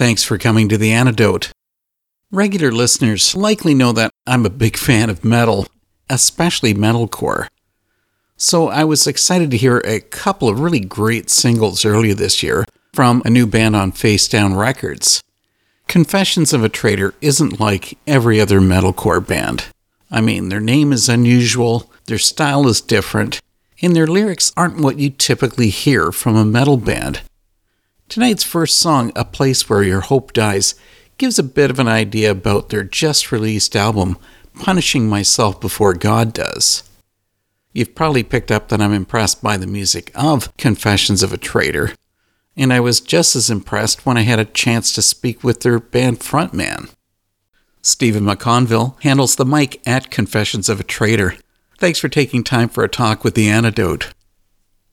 Thanks for coming to The Antidote. Regular listeners likely know that I'm a big fan of metal, especially metalcore. So I was excited to hear a couple of really great singles earlier this year from a new band on Facedown Records. Confessions of a Traitor isn't like every other metalcore band. I mean, their name is unusual, their style is different, and their lyrics aren't what you typically hear from a metal band. Tonight's first song, A Place Where Your Hope Dies, gives a bit of an idea about their just released album, Punishing Myself Before God Does. You've probably picked up that I'm impressed by the music of Confessions of a Traitor, and I was just as impressed when I had a chance to speak with their band frontman. Stephen MacConville handles the mic at Confessions of a Traitor. Thanks for taking time for a talk with the antidote.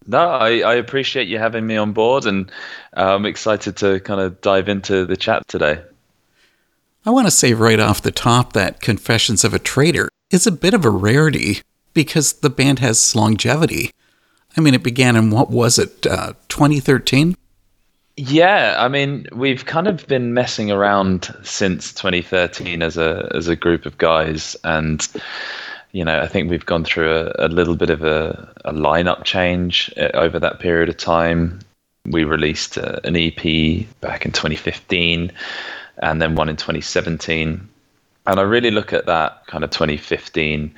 No, I, I appreciate you having me on board, and uh, I'm excited to kind of dive into the chat today. I want to say right off the top that Confessions of a Traitor is a bit of a rarity because the band has longevity. I mean, it began in what was it, uh, 2013? Yeah, I mean, we've kind of been messing around since 2013 as a as a group of guys, and you know, I think we've gone through a, a little bit of a, a lineup change uh, over that period of time. We released uh, an EP back in 2015, and then one in 2017. And I really look at that kind of 2015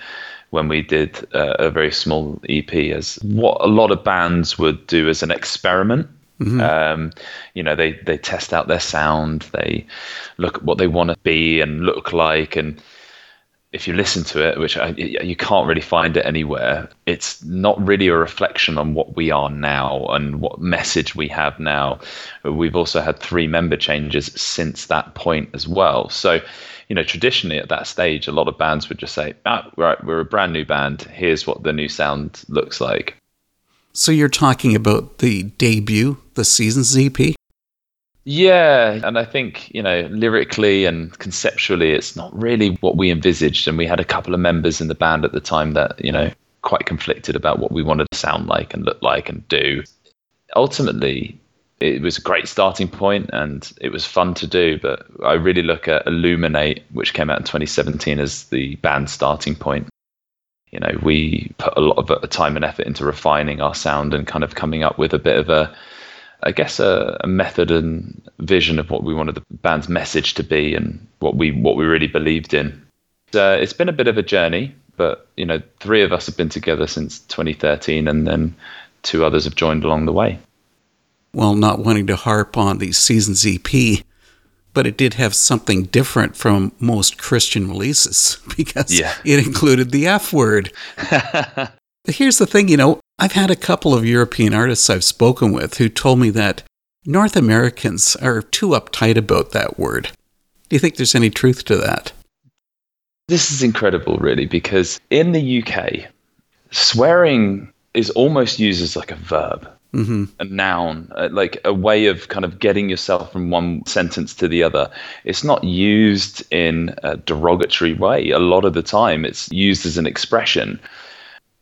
when we did uh, a very small EP as what a lot of bands would do as an experiment. Um, you know, they they test out their sound, they look at what they want to be and look like, and if you listen to it, which I, you can't really find it anywhere, it's not really a reflection on what we are now and what message we have now. We've also had three member changes since that point as well. So, you know, traditionally at that stage, a lot of bands would just say, ah, right, we're a brand new band. Here's what the new sound looks like. So you're talking about the debut, the Seasons EP? Yeah, and I think you know lyrically and conceptually, it's not really what we envisaged, and we had a couple of members in the band at the time that you know quite conflicted about what we wanted to sound like and look like and do. Ultimately, it was a great starting point and it was fun to do, but I really look at Illuminate, which came out in 2017, as the band starting point. You know, we put a lot of time and effort into refining our sound and kind of coming up with a bit of a I guess a, a, method and vision of what we wanted the band's message to be and what we what we really believed in. Uh, it's been a bit of a journey, but you know, three of us have been together since 2013, and then two others have joined along the way. Well, not wanting to harp on the Seasons EP, but it did have something different from most Christian releases because Yeah. it included the F word. Here's the thing, you know, I've had a couple of European artists I've spoken with who told me that North Americans are too uptight about that word. Do you think there's any truth to that? This is incredible, really, because in the UK, swearing is almost used as like a verb, hmm a noun, uh, like a way of kind of getting yourself from one sentence to the other. It's not used in a derogatory way. A lot of the time, it's used as an expression.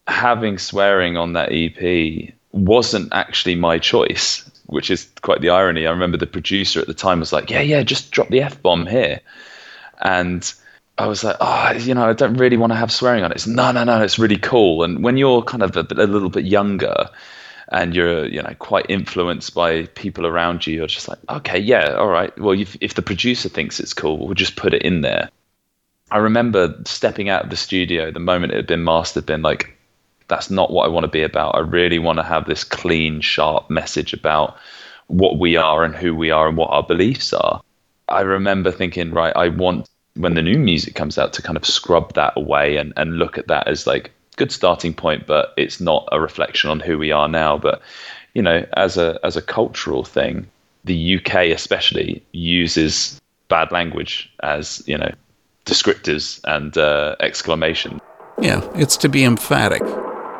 Having swearing on that EP wasn't actually my choice, which is quite the irony. I remember the producer at the time was like, "Yeah, yeah, just drop the f bomb here," and I was like, oh, you know, I don't really want to have swearing on it. It's no, no, no, it's really cool. And when you're kind of a, a little bit younger and you're, you know, quite influenced by people around you, you're just like, okay, yeah, all right. Well, if, if the producer thinks it's cool, we'll just put it in there. I remember stepping out of the studio the moment it had been mastered, being like, that's not what I want to be about. I really want to have this clean, sharp message about what we are and who we are and what our beliefs are. I remember thinking, right, I want when the new music comes out to kind of scrub that away and, and look at that as like good starting point, but it's not a reflection on who we are now. But you know, as a as a cultural thing, the UK especially uses bad language as you know descriptors and uh, exclamation. Yeah, it's to be emphatic.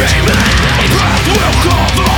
Remain, breath will cover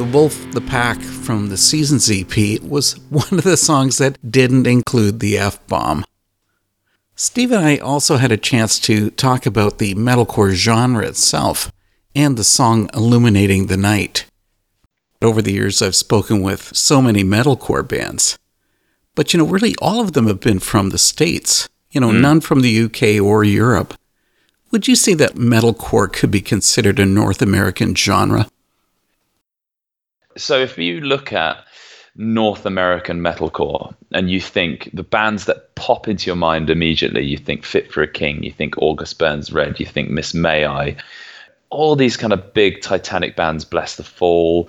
The Wolf the Pack from the Seasons EP was one of the songs that didn't include the F bomb. Steve and I also had a chance to talk about the metalcore genre itself and the song Illuminating the Night. Over the years, I've spoken with so many metalcore bands, but you know, really all of them have been from the States, you know, hmm. none from the UK or Europe. Would you say that metalcore could be considered a North American genre? So if you look at North American metalcore and you think the bands that pop into your mind immediately, you think Fit for a King, you think August Burns Red, you think Miss May I, all these kind of big Titanic bands, Blessthefall,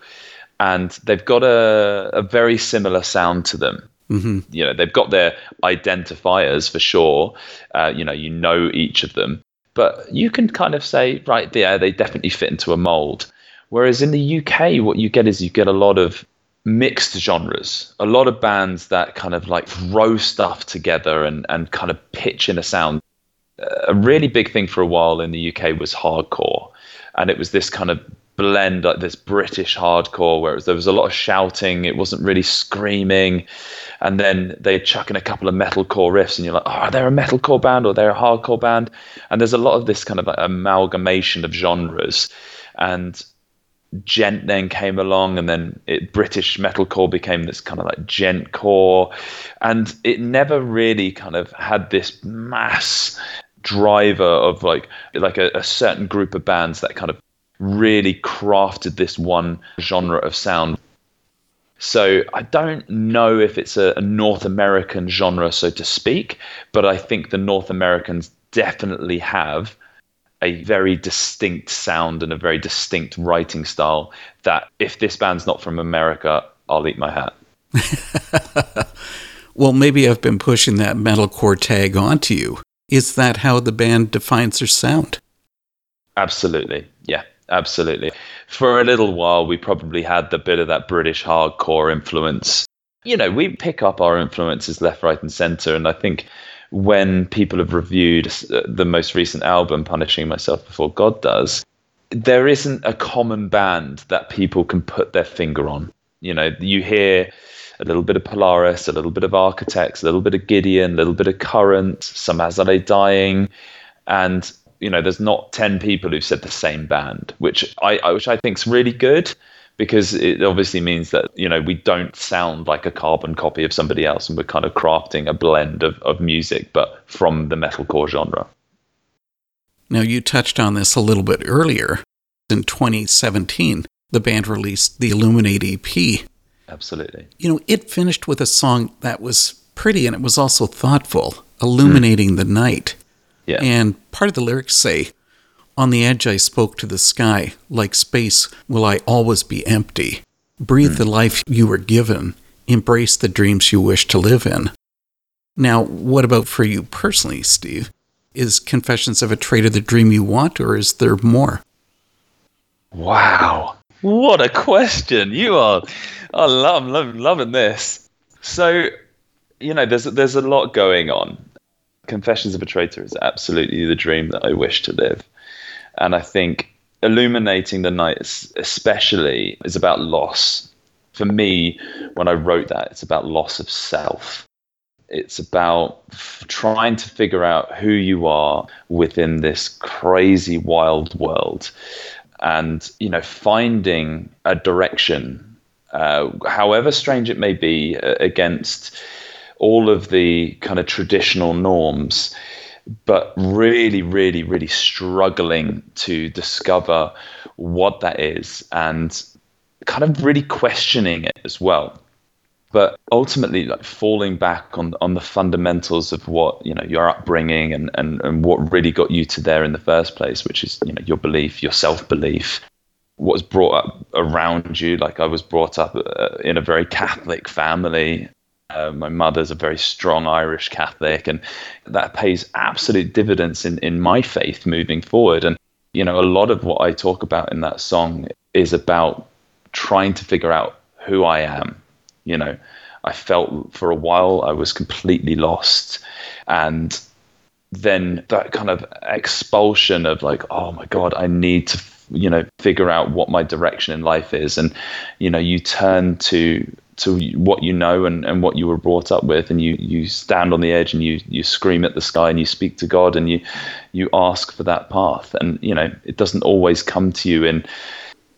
and they've got a, a very similar sound to them. Mm-hmm. You know, they've got their identifiers for sure. Uh, you know, you know each of them, but you can kind of say, right, yeah, they definitely fit into a mold. Whereas in the UK, what you get is you get a lot of mixed genres, a lot of bands that kind of like throw stuff together and, and kind of pitch in a sound. A really big thing for a while in the UK was hardcore. And it was this kind of blend, like this British hardcore, where was, there was a lot of shouting, it wasn't really screaming. And then they'd chuck in a couple of metalcore riffs, and you're like, oh, are they a metalcore band or they're a hardcore band? And there's a lot of this kind of like amalgamation of genres. And djent then came along and then it british metalcore became this kind of like djent core. And it never really kind of had this mass driver of like like a, a certain group of bands that kind of really crafted this one genre of sound. So I don't know if it's a, a, North American genre, so to speak, but I think the North Americans definitely have a very distinct sound and a very distinct writing style that if this band's not from America, I'll eat my hat. well, maybe I've been pushing that metalcore tag onto you. Is that how the band defines their sound? Absolutely. Yeah, absolutely. For a little while, we probably had the bit of that British hardcore influence. You know, we pick up our influences left, right, and center. And I think when people have reviewed uh, the most recent album, Punishing Myself Before God Does, there isn't a common band that people can put their finger on. You know, you hear a little bit of Polaris, a little bit of Architects, a little bit of Gideon, a little bit of Current, some They Dying, and you know, there's not ten people who've said the same band, which I, I which I think's really good because it obviously means that you know we don't sound like a carbon copy of somebody else and we're kind of crafting a blend of, of music but from the metalcore genre. Now you touched on this a little bit earlier. In 2017 the band released the illuminate ep absolutely. You know it finished with a song that was pretty and it was also thoughtful illuminating mm. the night. Yeah. and part of the lyrics say on the edge, I spoke to the sky. Like space, will I always be empty? Breathe mm. the life you were given. Embrace the dreams you wish to live in. Now, what about for you personally, Steve? Is Confessions of a Traitor the dream you want, or is there more? Wow. What a question. You are I love, love loving this. So, you know, there's there's a lot going on. Confessions of a Traitor is absolutely the dream that I wish to live. And I think illuminating the night especially is about loss. For me, when I wrote that, it's about loss of self. It's about trying to figure out who you are within this crazy wild world and you know finding a direction uh, however strange it may be uh, against all of the kind of traditional norms but really really really struggling to discover what that is and kind of really questioning it as well. But ultimately like falling back on on the fundamentals of what you know your upbringing and and, and what really got you to there in the first place which is you know your belief your self-belief what was brought up around you. Like i was brought up uh, in a very catholic family uh, my mother's a very strong irish catholic and that pays absolute dividends in in my faith moving forward. And you know a lot of what i talk about in that song is about trying to figure out who i am. You know i felt for a while i was completely lost and then that kind of expulsion of like oh my god i need to you know figure out what my direction in life is. And you know you turn to to what you know and, and what you were brought up with and you you stand on the edge and you you scream at the sky and you speak to god and you you ask for that path and you know it doesn't always come to you in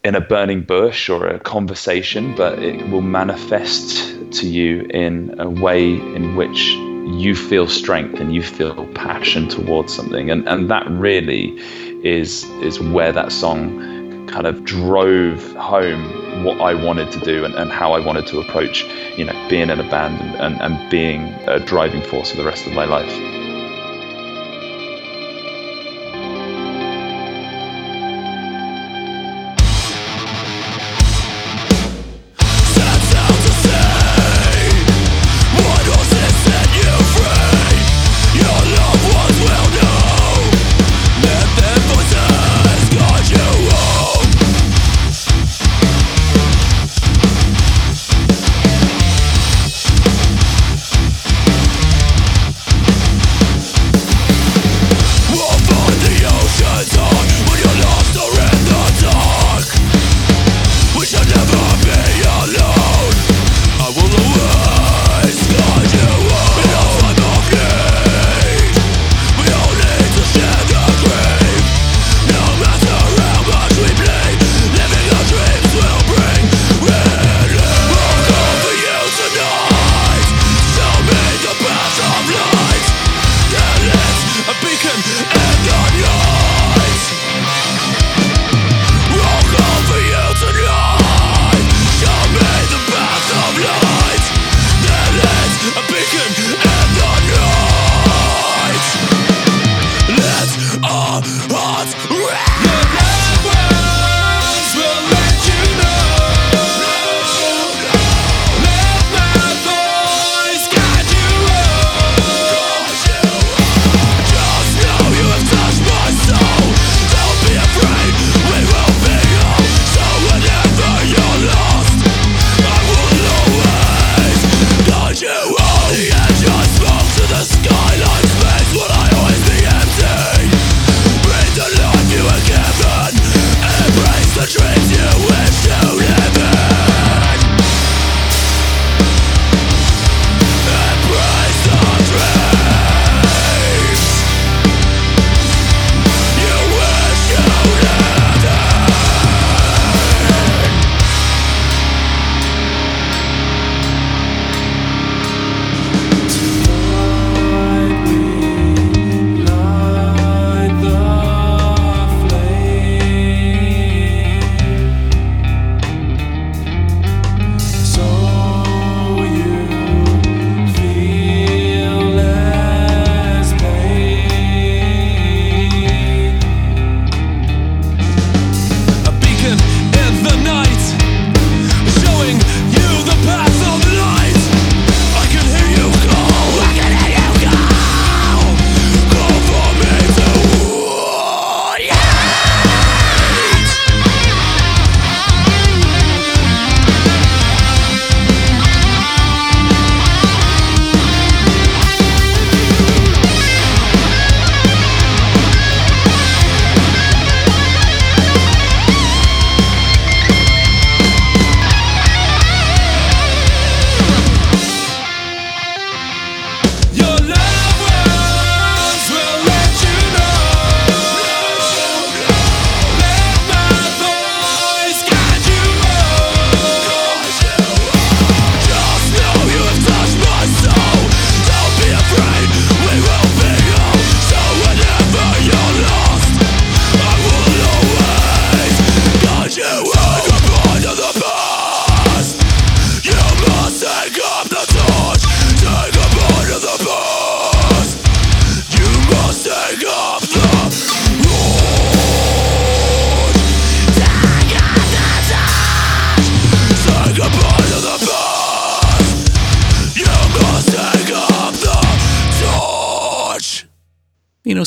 in a burning bush or a conversation, but it will manifest to you in a way in which you feel strength and you feel passion towards something. And, and that really is, is where that song kind of drove home what I wanted to do and, and how I wanted to approach, you know, being in a band and, and, and being a driving force for the rest of my life.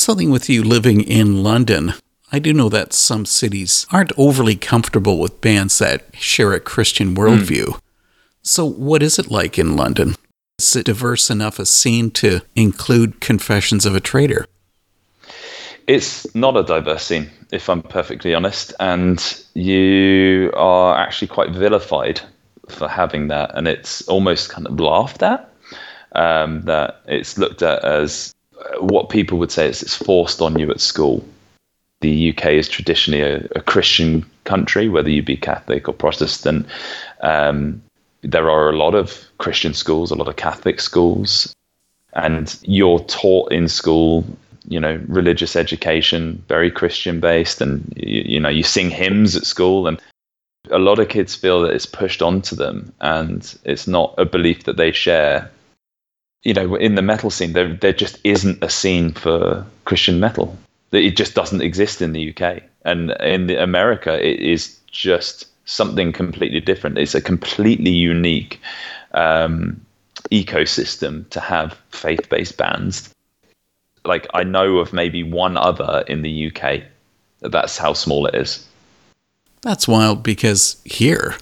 Something with you living in London, I do know that some cities aren't overly comfortable with bands that share a Christian worldview. So, what is it like in London? Is it diverse enough a scene to include Confessions of a Traitor? It's not a diverse scene, if I'm perfectly honest, and you are actually quite vilified for having that, and it's almost kind of laughed at. Um, that it's looked at as what people would say is it's forced on you at school. The UK is traditionally a, a Christian country, whether you be Catholic or Protestant. Um, there are a lot of Christian schools, a lot of Catholic schools, and you're taught in school you know religious education very christian based and you, you, know you sing hymns at school and a lot of kids feel that it's pushed onto them and it's not a belief that they share you know in the metal scene there there just isn't a scene for christian metal it just doesn't exist in the uk and in the america it is just something completely different it's a completely unique um, ecosystem to have faith-based bands like I know of maybe one other in the UK. That's how small it is. That's wild because here,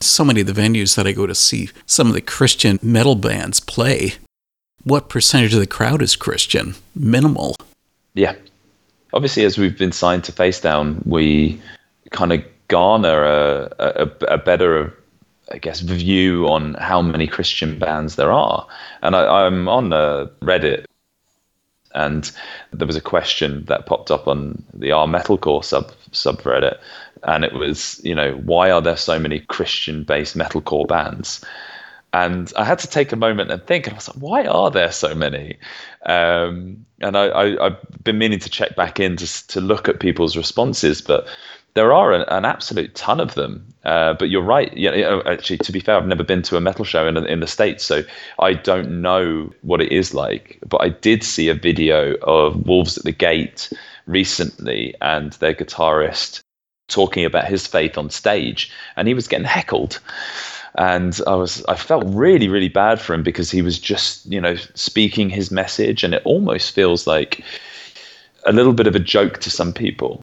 so many of the venues that I go to see some of the Christian metal bands play, what percentage of the crowd is Christian? Minimal. Yeah. Obviously, as we've been signed to Facedown, we kind of garner a, a, a better I guess, view on how many Christian bands there are. And I, am on the Reddit and there was a question that popped up on the R metalcore sub subreddit, and it was, you know, why are there so many Christian-based metalcore bands? And I had to take a moment and think, and I was like, why are there so many? Um, and I, have been meaning to check back in to, to look at people's responses, but there are an, an absolute ton of them. Uh, but you're right. You know, actually, to be fair, I've never been to a metal show in, in the States, so I don't know what it is like. But I did see a video of Wolves at the Gate recently and their guitarist talking about his faith on stage, and he was getting heckled. And I was, I felt really, really bad for him because he was just, you know, speaking his message, and it almost feels like a little bit of a joke to some people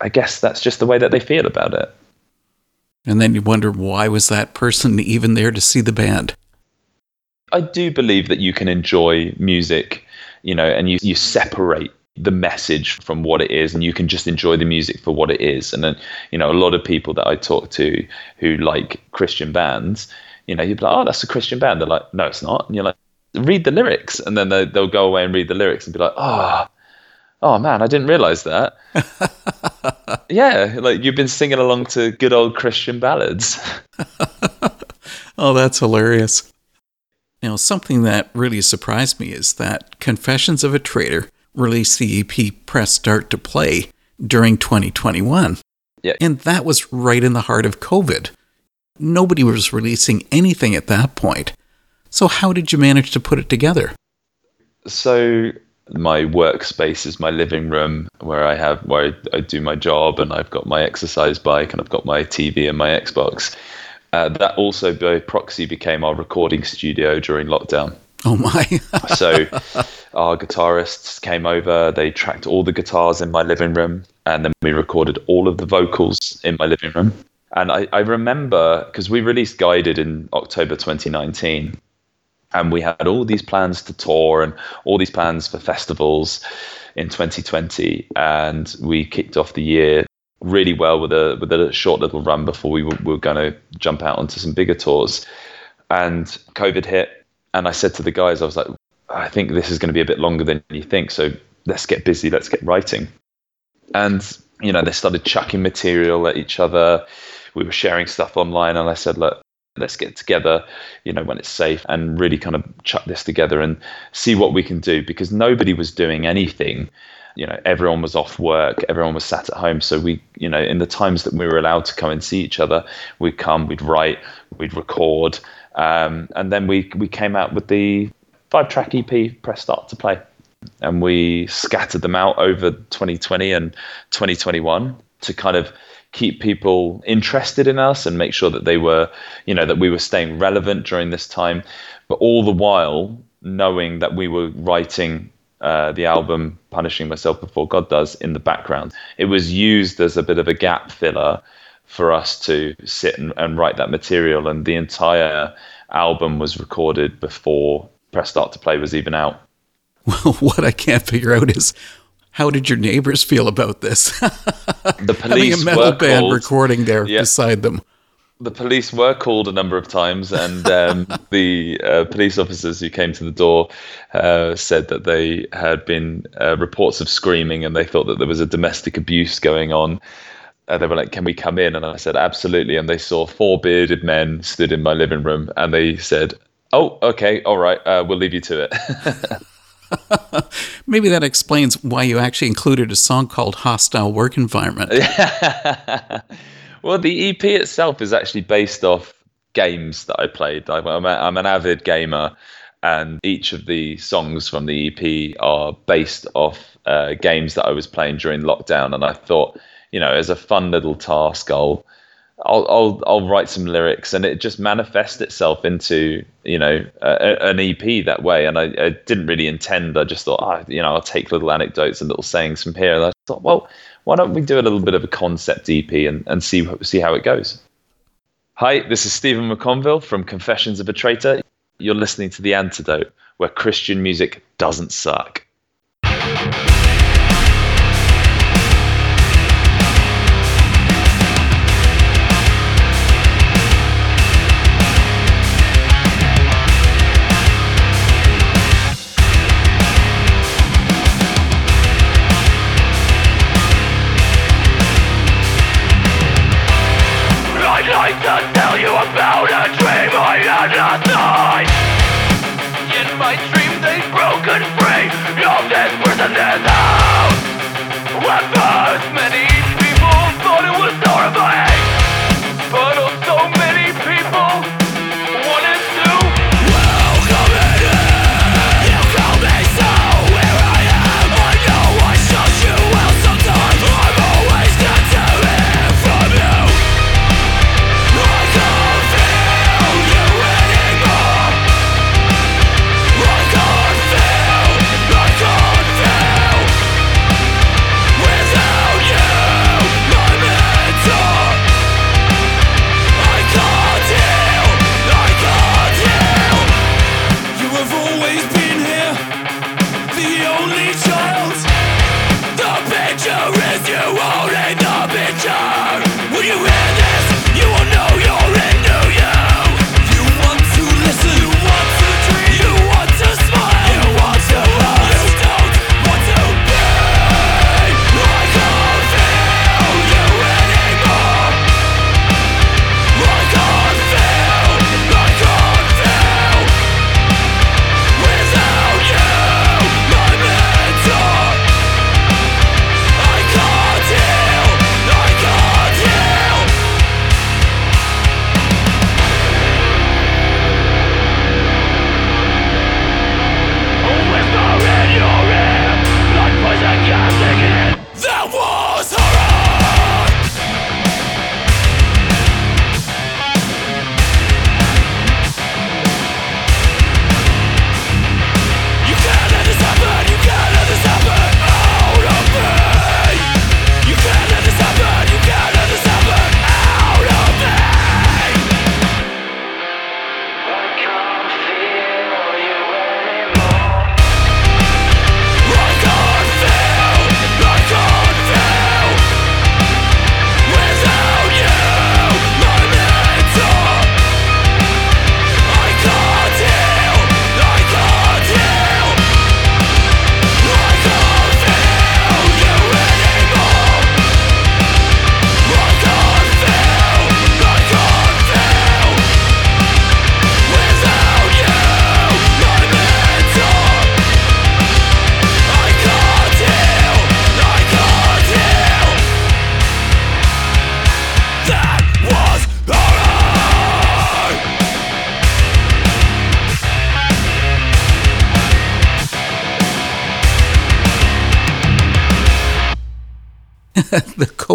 I guess that's just the way that they feel about it. And then you wonder why was that person even there to see the band? I do believe that you can enjoy music, you know, and you, you separate the message from what it is and you can just enjoy the music for what it is. And then, you know, a lot of people that I talk to who like Christian bands, you know, you'd be like, oh, that's a Christian band. They're like, no, it's not. And you're like, read the lyrics. And then they, they'll go away and read the lyrics and be like, oh, oh man, I didn't realize that. yeah, like you've been singing along to good old Christian ballads. oh, that's hilarious. Now, something that really surprised me is that Confessions of a Traitor released the EP Press Start to Play during 2021. Yeah. And that was right in the heart of COVID. Nobody was releasing anything at that point. So, how did you manage to put it together? So, my workspace is my living room where I have where I, I, do my job and I've got my exercise bike and I've got my TV and my Xbox. Uh, that also by proxy became our recording studio during lockdown. Oh my! so our guitarists came over. They tracked all the guitars in my living room, and then we recorded all of the vocals in my living room. And I, I remember because we released Guided in October 2019, and we had all these plans to tour and all these plans for festivals in 2020 and we kicked off the year really well with a with a short little run before we were, we were going to jump out onto some bigger tours and covid hit and i said to the guys i was like i think this is going to be a bit longer than you think so let's get busy let's get writing and you know they started chucking material at each other we were sharing stuff online and i said look let's get together, you know, when it's safe and really kind of chuck this together and see what we can do because nobody was doing anything. You know, everyone was off work, everyone was sat at home. So we, you know, in the times that we were allowed to come and see each other, we'd come, we'd write, we'd record, um, and then we we came out with the five track EP, press start to play, and we scattered them out over 2020 and 2021 to kind of keep people interested in us and make sure that they were, you know, that we were staying relevant during this time, but all the while knowing that we were writing uh, the album Punishing Myself Before God Does in the background. It was used as a bit of a gap filler for us to sit and, and write that material, and the entire album was recorded before Press Start to Play was even out. Well, what I can't figure out is how did your neighbors feel about this? The Having a metal were band called. recording there Yeah. beside them. the police were called a number of times, and um, the uh, police officers who came to the door uh, said that they had been uh, reports of screaming, and they thought that there was a domestic abuse going on. Uh, they were like, "Can we come in?" And I said, "Absolutely." And they saw four bearded men stood in my living room, and they said, "Oh, okay, all right, uh, we'll leave you to it." Maybe that explains why you actually included a song called Hostile Work Environment. well, the EP itself is actually based off games that I played. I'm, I'm, a, I'm an avid gamer, and each of the songs from the EP are based off uh, games that I was playing during lockdown. And I thought, you know, as a fun little task, I'll I'll I'll, I'll write some lyrics, and it just manifests itself into you know a, a- an EP that way. And I, I didn't really intend. I just thought, ah, you know, I'll take little anecdotes and little sayings from here. And I thought, well, why don't we do a little bit of a concept EP and, and see see how it goes. Hi, this is Stephen MacConville from Confessions of a Traitor. You're listening to The Antidote, where Christian music doesn't suck.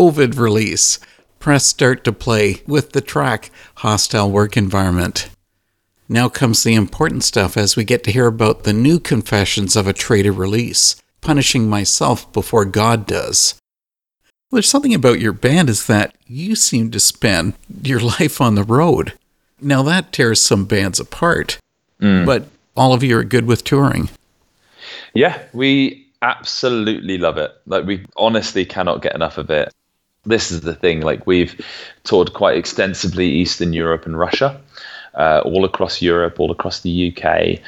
COVID release. Press start to play with the track Hostile Work Environment. Now comes the important stuff as we get to hear about the new Confessions of a Traitor release, Punishing Myself Before God Does. There's something about your band is that you seem to spend your life on the road. Now that tears some bands apart, mm. but all of you are good with touring. Yeah, we absolutely love it. Like we honestly cannot get enough of it. This is the thing. Like we've toured quite extensively Eastern Europe and Russia, uh, all across Europe, all across the UK.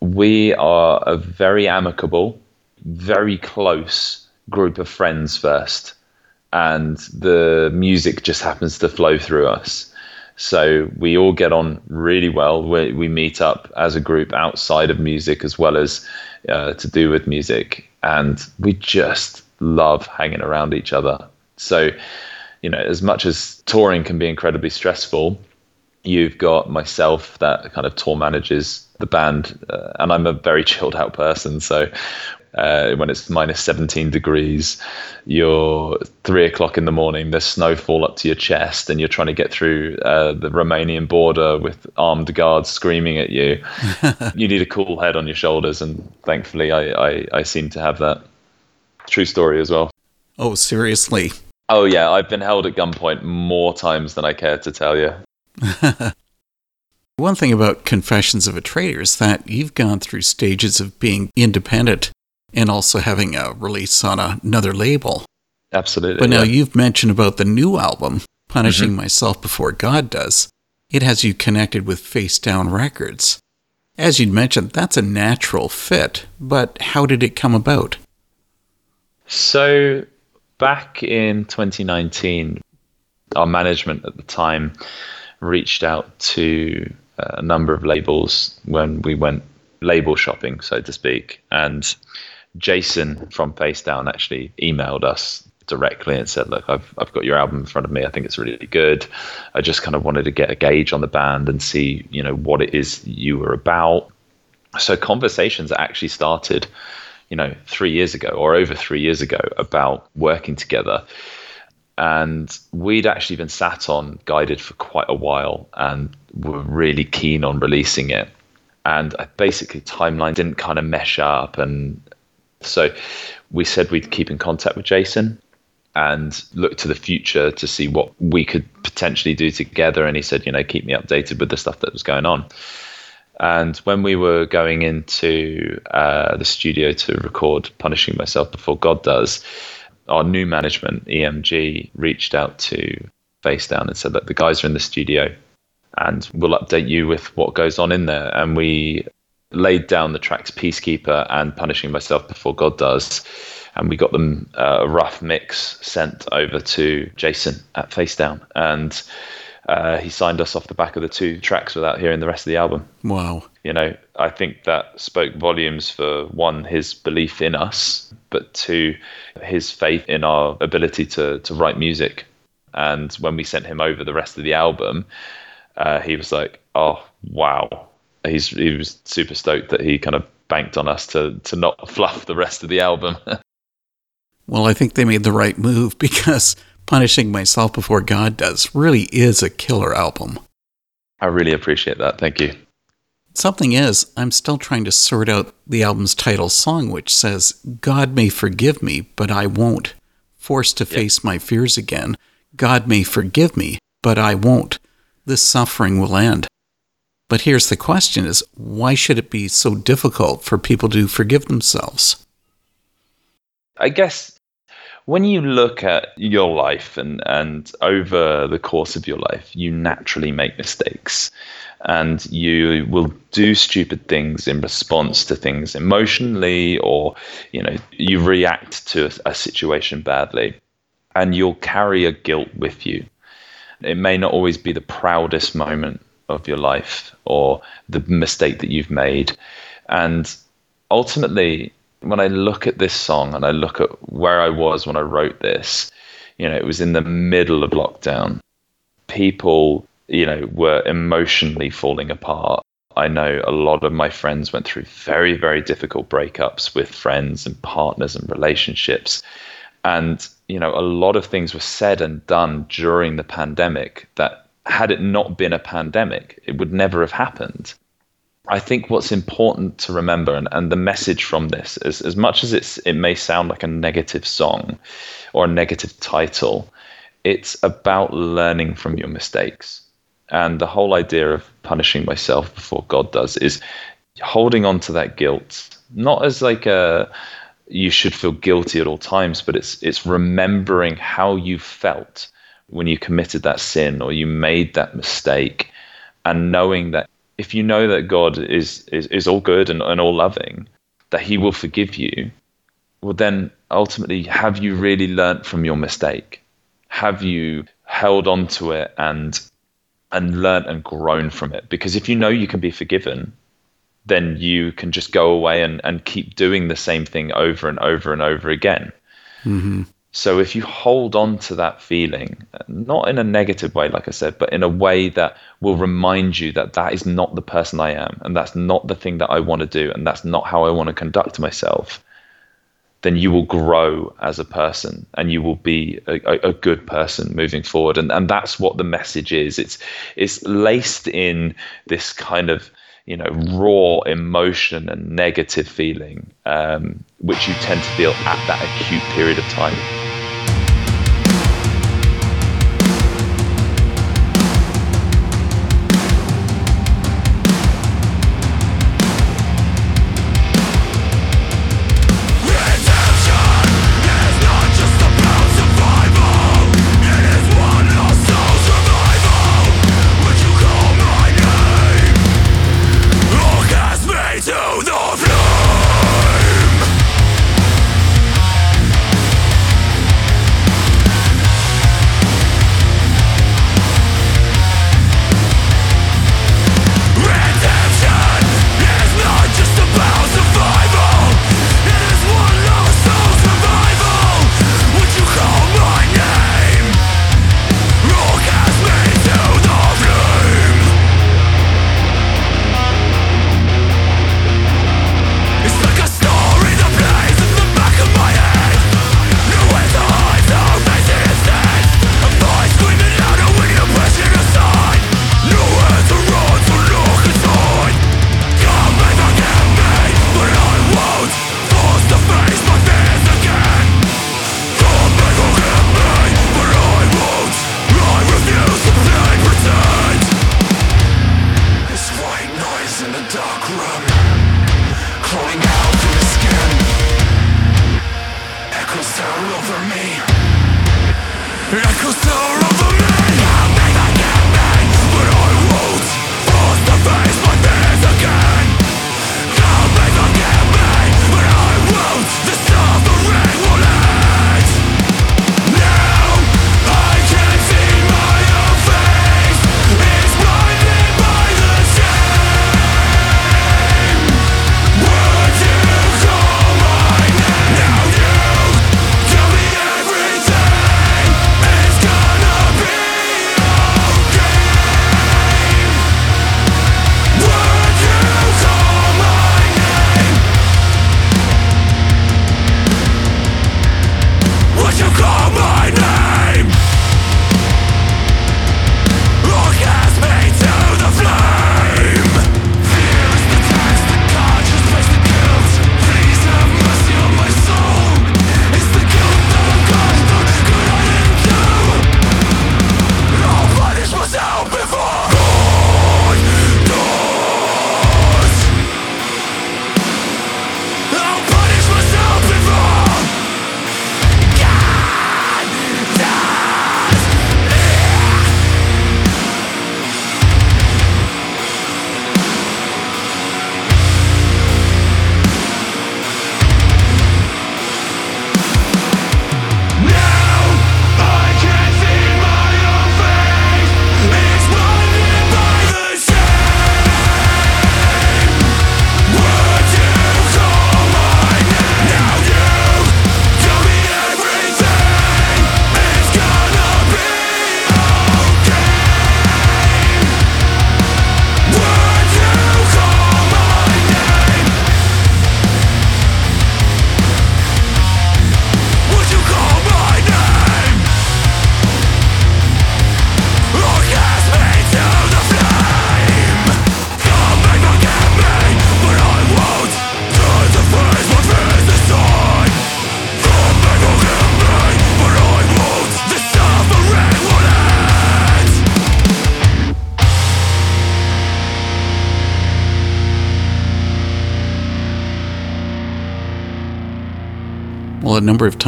We are a very amicable, very close group of friends first, and the music just happens to flow through us. So we all get on really well. We, we meet up as a group outside of music as well as uh, to do with music, and we just love hanging around each other. So, you know, as much as touring can be incredibly stressful, you've got myself that kind of tour manages the band, uh, and I'm a very chilled out person. So uh, when it's minus 17 degrees, you're three o'clock in the morning, there's snowfall up to your chest, and you're trying to get through uh, the Romanian border with armed guards screaming at you. you need a cool head on your shoulders, and thankfully, I, I, I seem to have that. True story as well. Oh, seriously. Oh, yeah, I've been held at gunpoint more times than I care to tell you. One thing about Confessions of a Traitor is that you've gone through stages of being independent and also having a release on another label. Absolutely. But now yeah. you've mentioned about the new album, Punishing mm-hmm. Myself Before God Does. It has you connected with Facedown Records. As you'd mentioned, that's a natural fit, but how did it come about? So, back in 2019, our management at the time reached out to uh, a number of labels when we went label shopping, so to speak. And Jason from Facedown actually emailed us directly and said, "Look, I've I've got your album in front of me. I think it's really good. I just kind of wanted to get a gauge on the band and see, you know, what it is you were about." So conversations actually started, you know, three years ago or over three years ago about working together. And we'd actually been sat on Guided for quite a while and were really keen on releasing it. And basically, timeline didn't kind of mesh up. And so we said we'd keep in contact with Jason and look to the future to see what we could potentially do together. And he said, you know, keep me updated with the stuff that was going on. And when we were going into uh, the studio to record Punishing Myself Before God Does, our new management, EMG, reached out to Facedown and said that the guys are in the studio and we'll update you with what goes on in there. And we laid down the tracks Peacekeeper and Punishing Myself Before God Does. And we got them uh, a rough mix sent over to Jason at Facedown. And uh, he signed us off the back of the two tracks without hearing the rest of the album. Wow. You know, I think that spoke volumes for one, his belief in us, but two, his faith in our ability to to write music. And when we sent him over the rest of the album, uh, he was like, "Oh, wow!" He's he was super stoked that he kind of banked on us to to not fluff the rest of the album. Well, I think they made the right move because Punishing Myself Before God Does really is a killer album. I really appreciate that. Thank you. Something is, I'm still trying to sort out the album's title song, which says, God may forgive me, but I won't. Forced to face my fears again. God may forgive me, but I won't. This suffering will end. But here's the question is why should it be so difficult for people to forgive themselves? I guess when you look at your life and, and over the course of your life, you naturally make mistakes. And you will do stupid things in response to things emotionally or you know you react to a, a situation badly and you'll carry a guilt with you. It may not always be the proudest moment of your life or the mistake that you've made. And ultimately when I look at this song and I look at where I was when I wrote this, you know, it was in the middle of lockdown. People, you know, were emotionally falling apart. I know a lot of my friends went through very, very difficult breakups with friends and partners and relationships. And, you know, a lot of things were said and done during the pandemic that had it not been a pandemic, it would never have happened. I think what's important to remember, and, and the message from this, is as much as it's it may sound like a negative song or a negative title, it's about learning from your mistakes. And the whole idea of punishing myself before God does is holding on to that guilt, not as like a you should feel guilty at all times, but it's it's remembering how you felt when you committed that sin or you made that mistake and knowing that if you know that God is is, is all good and, and all loving, that he will forgive you, well then ultimately have you really learnt from your mistake? Have you held on to it and and learnt and grown from it? Because if you know you can be forgiven, then you can just go away and, and keep doing the same thing over and over and over again. Mm-hmm. So if you hold on to that feeling, not in a negative way, like I said, but in a way that will remind you that that is not the person I am, and that's not the thing that I want to do, and that's not how I want to conduct myself, then you will grow as a person and you will be a, a, good person moving forward. And and that's what the message is. It's it's laced in this kind of you know raw emotion and negative feeling um, which you tend to feel at that acute period of time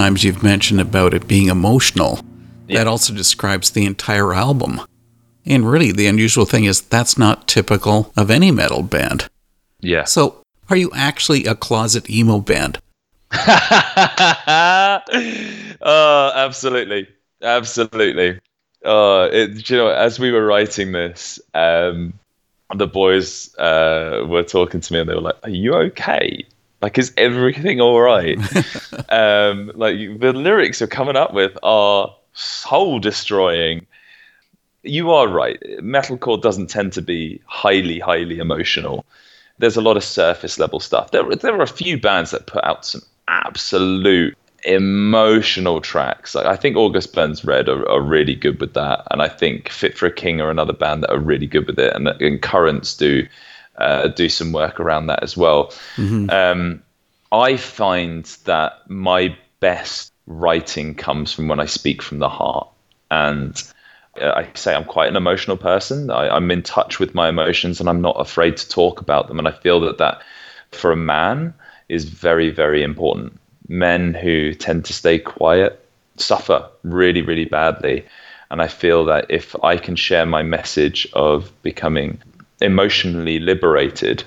times you've mentioned about it being emotional. That also describes the entire album. And really, the unusual thing is that's not typical of any metal band. Yeah. So, are you actually a closet emo band? oh, absolutely, absolutely. Uh, it, you know, as we were writing this, um, the boys uh, were talking to me, and they were like, "Are you okay? Like, is everything all right?" um, like the lyrics you're coming up with are soul destroying. You are right. Metalcore doesn't tend to be highly, highly emotional. There's a lot of surface level stuff. There, there are a few bands that put out some absolute emotional tracks. Like, I think August Burns Red are, are, really good with that, and I think Fit for a King are another band that are really good with it, and, and Currents do uh, do some work around that as well. Mm-hmm. Um, I find that my best writing comes from when I speak from the heart, and uh, I say I'm quite an emotional person. I, I'm in touch with my emotions, and I'm not afraid to talk about them. And I feel that that for a man is very, very important men who tend to stay quiet suffer really, really badly. And I feel that if I can share my message of becoming emotionally liberated,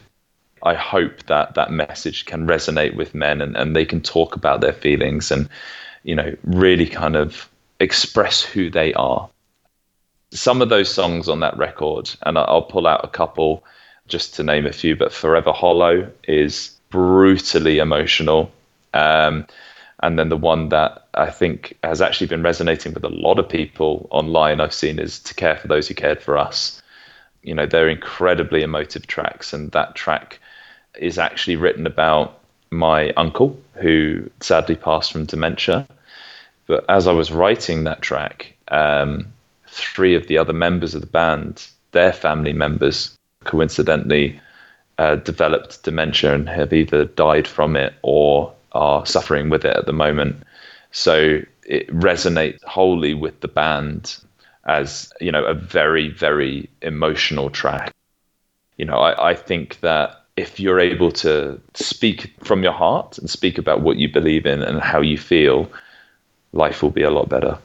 I hope that that message can resonate with men and, and they can talk about their feelings and, you know, really kind of express who they are. Some of those songs on that record, and I'll pull out a couple just to name a few, but Forever Hollow is brutally emotional um, and then the one that I think has actually been resonating with a lot of people online I've seen is To Care for Those Who Cared for Us. You know, they're incredibly emotive tracks, and that track is actually written about my uncle who sadly passed from dementia. But as I was writing that track, um, three of the other members of the band, their family members, coincidentally uh, developed dementia and have either died from it or are suffering with it at the moment. So it resonates wholly with the band as you know a very very emotional track. You know, I, I think that if you're able to speak from your heart and speak about what you believe in and how you feel, life will be a lot better.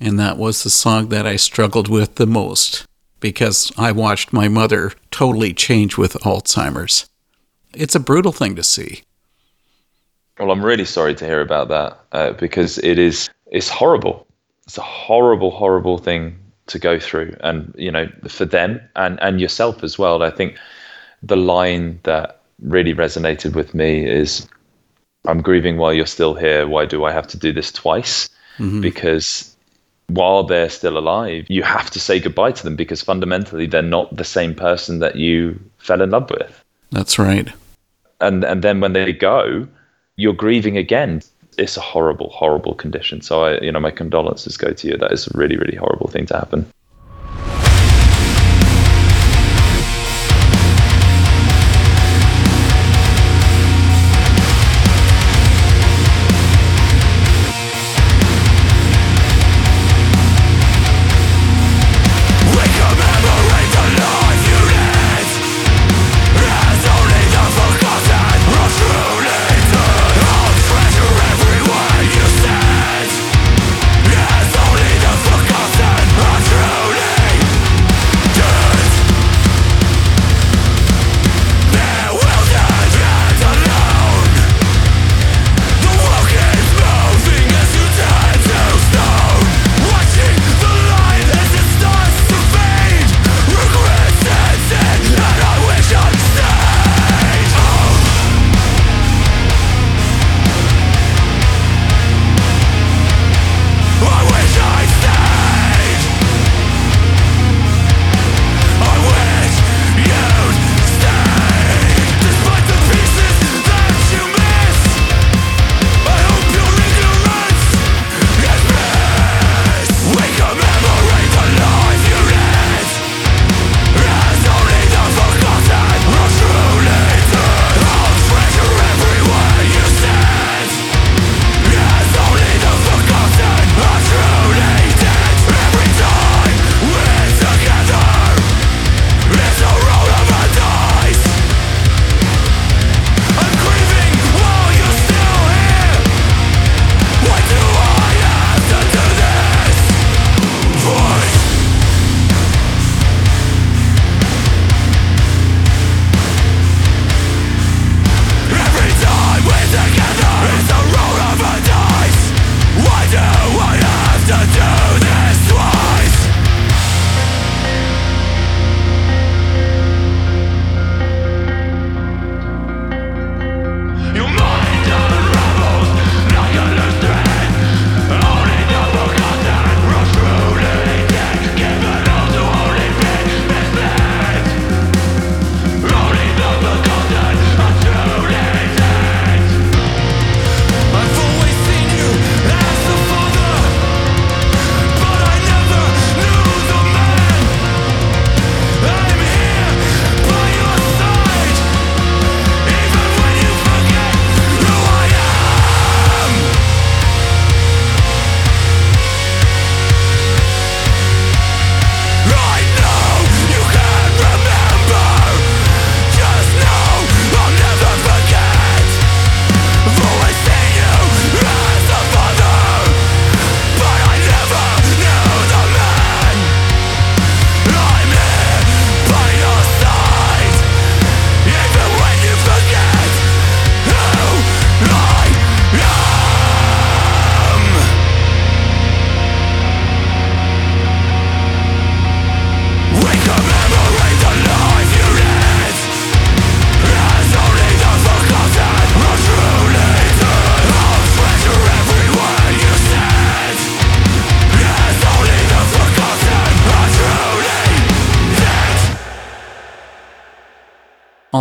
And that was the song that I struggled with the most because I watched my mother totally change with Alzheimer's. It's a brutal thing to see. Well, I'm really sorry to hear about that uh, because it is it's horrible. It's a horrible, horrible thing to go through, and you know, for them and and yourself as well. I think the line that really resonated with me is, "I'm grieving while you're still here. Why do I have to do this twice?" Mm-hmm. Because while they're still alive, you have to say goodbye to them because fundamentally they're not the same person that you fell in love with. That's right. And and then when they go, you're grieving again. It's a horrible, horrible condition. So I, you know, my condolences go to you. That is a really, really horrible thing to happen.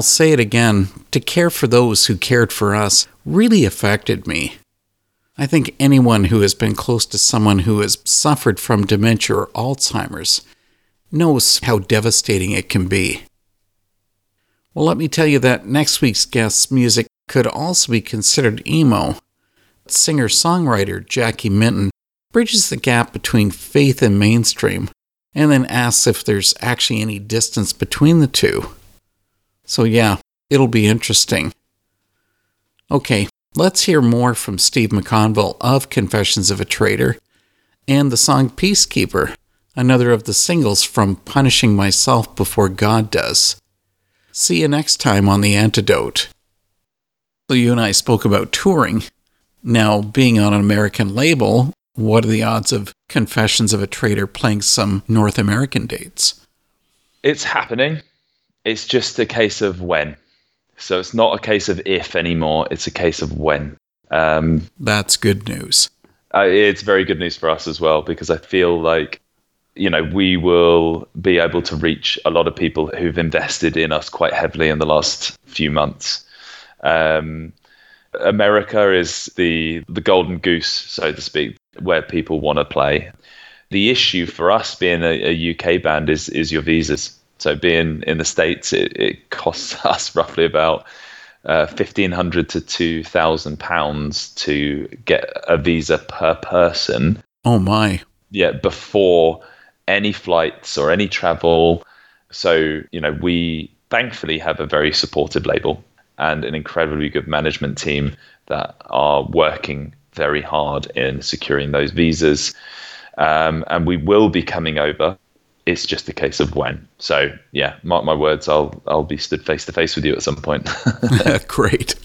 I'll say it again to care for those who cared for us really affected me. I think anyone who has been close to someone who has suffered from dementia or Alzheimer's knows how devastating it can be. Well, let me tell you that next week's guest's music could also be considered emo. Singer songwriter Jackie Minton bridges the gap between faith and mainstream and then asks if there's actually any distance between the two. So, yeah, it'll be interesting. Okay, let's hear more from Steve MacConville of Confessions of a Traitor and the song Peacekeeper, another of the singles from Punishing Myself Before God Does. See you next time on The Antidote. So, you and I spoke about touring. Now, being on an American label, what are the odds of Confessions of a Traitor playing some North American dates? It's happening. It's just a case of when. So it's not a case of if anymore. It's a case of when. Um, That's good news. uh, it's very good news for us as well because I feel like you know we will be able to reach a lot of people who've invested in us quite heavily in the last few months. Um, America is the the golden goose, so to speak, where people want to play. The issue for us being a, a UK band is is your visas. So being in the states, it, it costs us roughly about uh, fifteen hundred to two thousand pounds to get a visa per person. Oh my. Yeah, before any flights or any travel. So you know, we thankfully have a very supportive label and an incredibly good management team that are working very hard in securing those visas. Um, and we will be coming over. It's just a case of when. So yeah, mark my words. I'll I'll be stood face to face with you at some point. Great.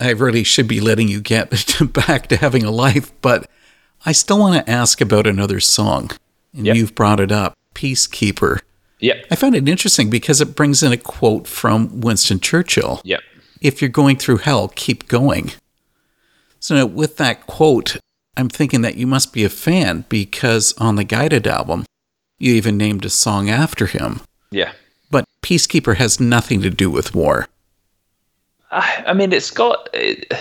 I really should be letting you get back to having a life, but I still want to ask about another song. And Yep. you've brought it up Peacekeeper. yep. I found it interesting because it brings in a quote from Winston Churchill Yep. If you're going through hell, keep going. So, now with that quote, I'm thinking that you must be a fan because on the Guided album, you even named a song after him. Yeah. But Peacekeeper has nothing to do with war. I I mean, it's got it,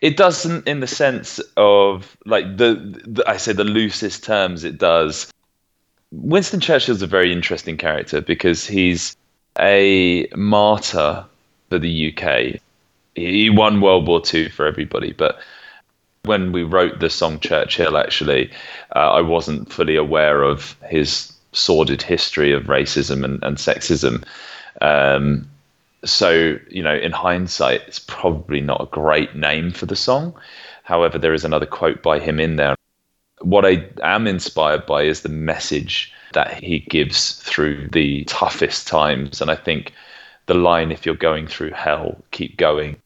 it doesn't in the sense of like the, the I say the loosest terms it does. Winston Churchill's a very interesting character because he's a martyr for the UK. He won World War II for everybody, but when we wrote the song Churchill, actually, uh, I wasn't fully aware of his sordid history of racism and, and sexism. Um, so you know in hindsight it's probably not a great name for the song. However there is another quote by him in there. What i am inspired by is the message that he gives through the toughest times. And i think the line if you're going through hell keep going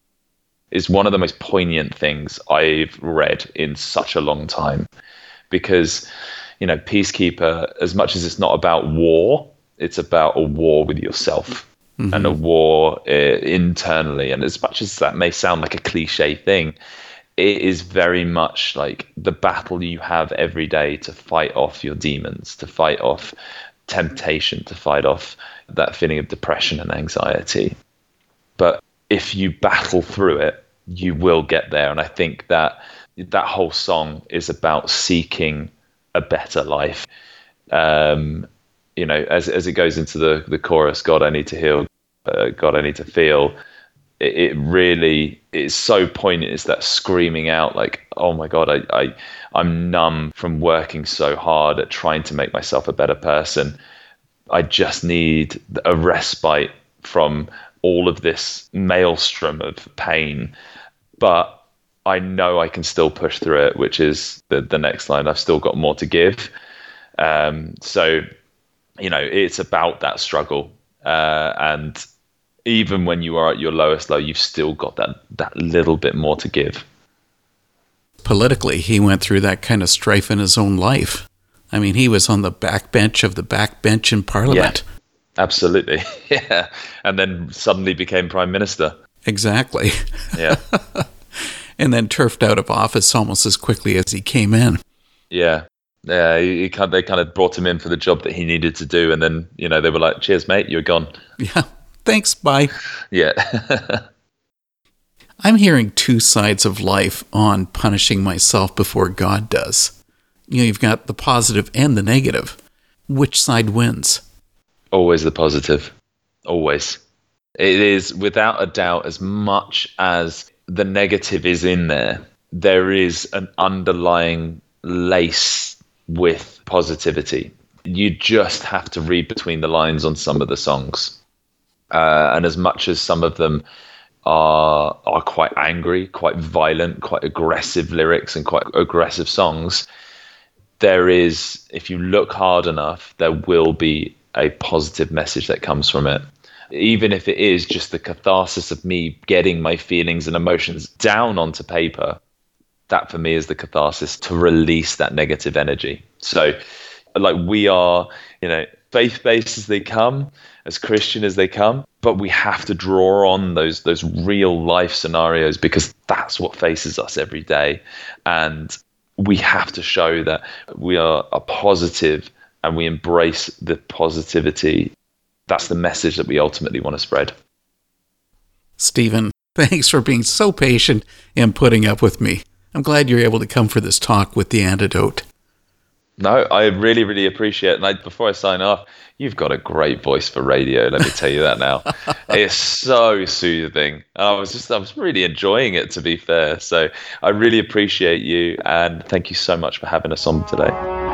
is one of the most poignant things i've read in such a long time because you know peacekeeper as much as it's not about war it's about a war with yourself and a war uh, internally. And as much as that may sound like a cliche thing, it is very much like the battle you have every day to fight off your demons, to fight off temptation, to fight off that feeling of depression and anxiety. But if you battle through it, you will get there. And I think that that whole song is about seeking a better life. Um, you know, as as it goes into the the chorus, God, I need to heal, uh, God, I need to feel. It, it really is so poignant. It's that screaming out, like, oh my God, I, I I'm numb from working so hard at trying to make myself a better person. I just need a respite from all of this maelstrom of pain, but I know I can still push through it, which is the the next line. I've still got more to give. Um, so you know it's about that struggle uh, and even when you are at your lowest low you've still got that that little bit more to give Politically, he went through that kind of strife in his own life. I mean, he was on the backbench of the backbench in Parliament. Absolutely yeah and then suddenly became prime minister Exactly. yeah and then turfed out of office almost as quickly as he came in. yeah yeah he, he kind they kind of brought him in for the job that he needed to do and then you know they were like cheers mate you're gone Yeah. Thanks, bye. Yeah. I'm hearing two sides of life on punishing myself before God does. You know, you've got the positive and the negative. Which side wins? Always the positive. Always. It is without a doubt, as much as the negative is in there, there is an underlying lace with positivity. You just have to read between the lines on some of the songs. Uh, and as much as some of them are are quite angry, quite violent, quite aggressive lyrics and quite aggressive songs, there is, if you look hard enough, there will be a positive message that comes from it. Even if it is just the catharsis of me getting my feelings and emotions down onto paper, that for me is the catharsis to release that negative energy. So, like, we are, you know, faith based as they come, as Christian as they come, but we have to draw on those those real life scenarios because that's what faces us every day. And we have to show that we are, a positive and we embrace the positivity. That's the message that we ultimately want to spread. Stephen, thanks for being so patient and putting up with me. I'm glad you're able to come for this talk with the antidote. No, I really, really appreciate it. And I, before I sign off, you've got a great voice for radio. Let me tell you that now. it's so soothing. I was just, I was really enjoying it, to be fair. So I really appreciate you. And thank you so much for having us on today.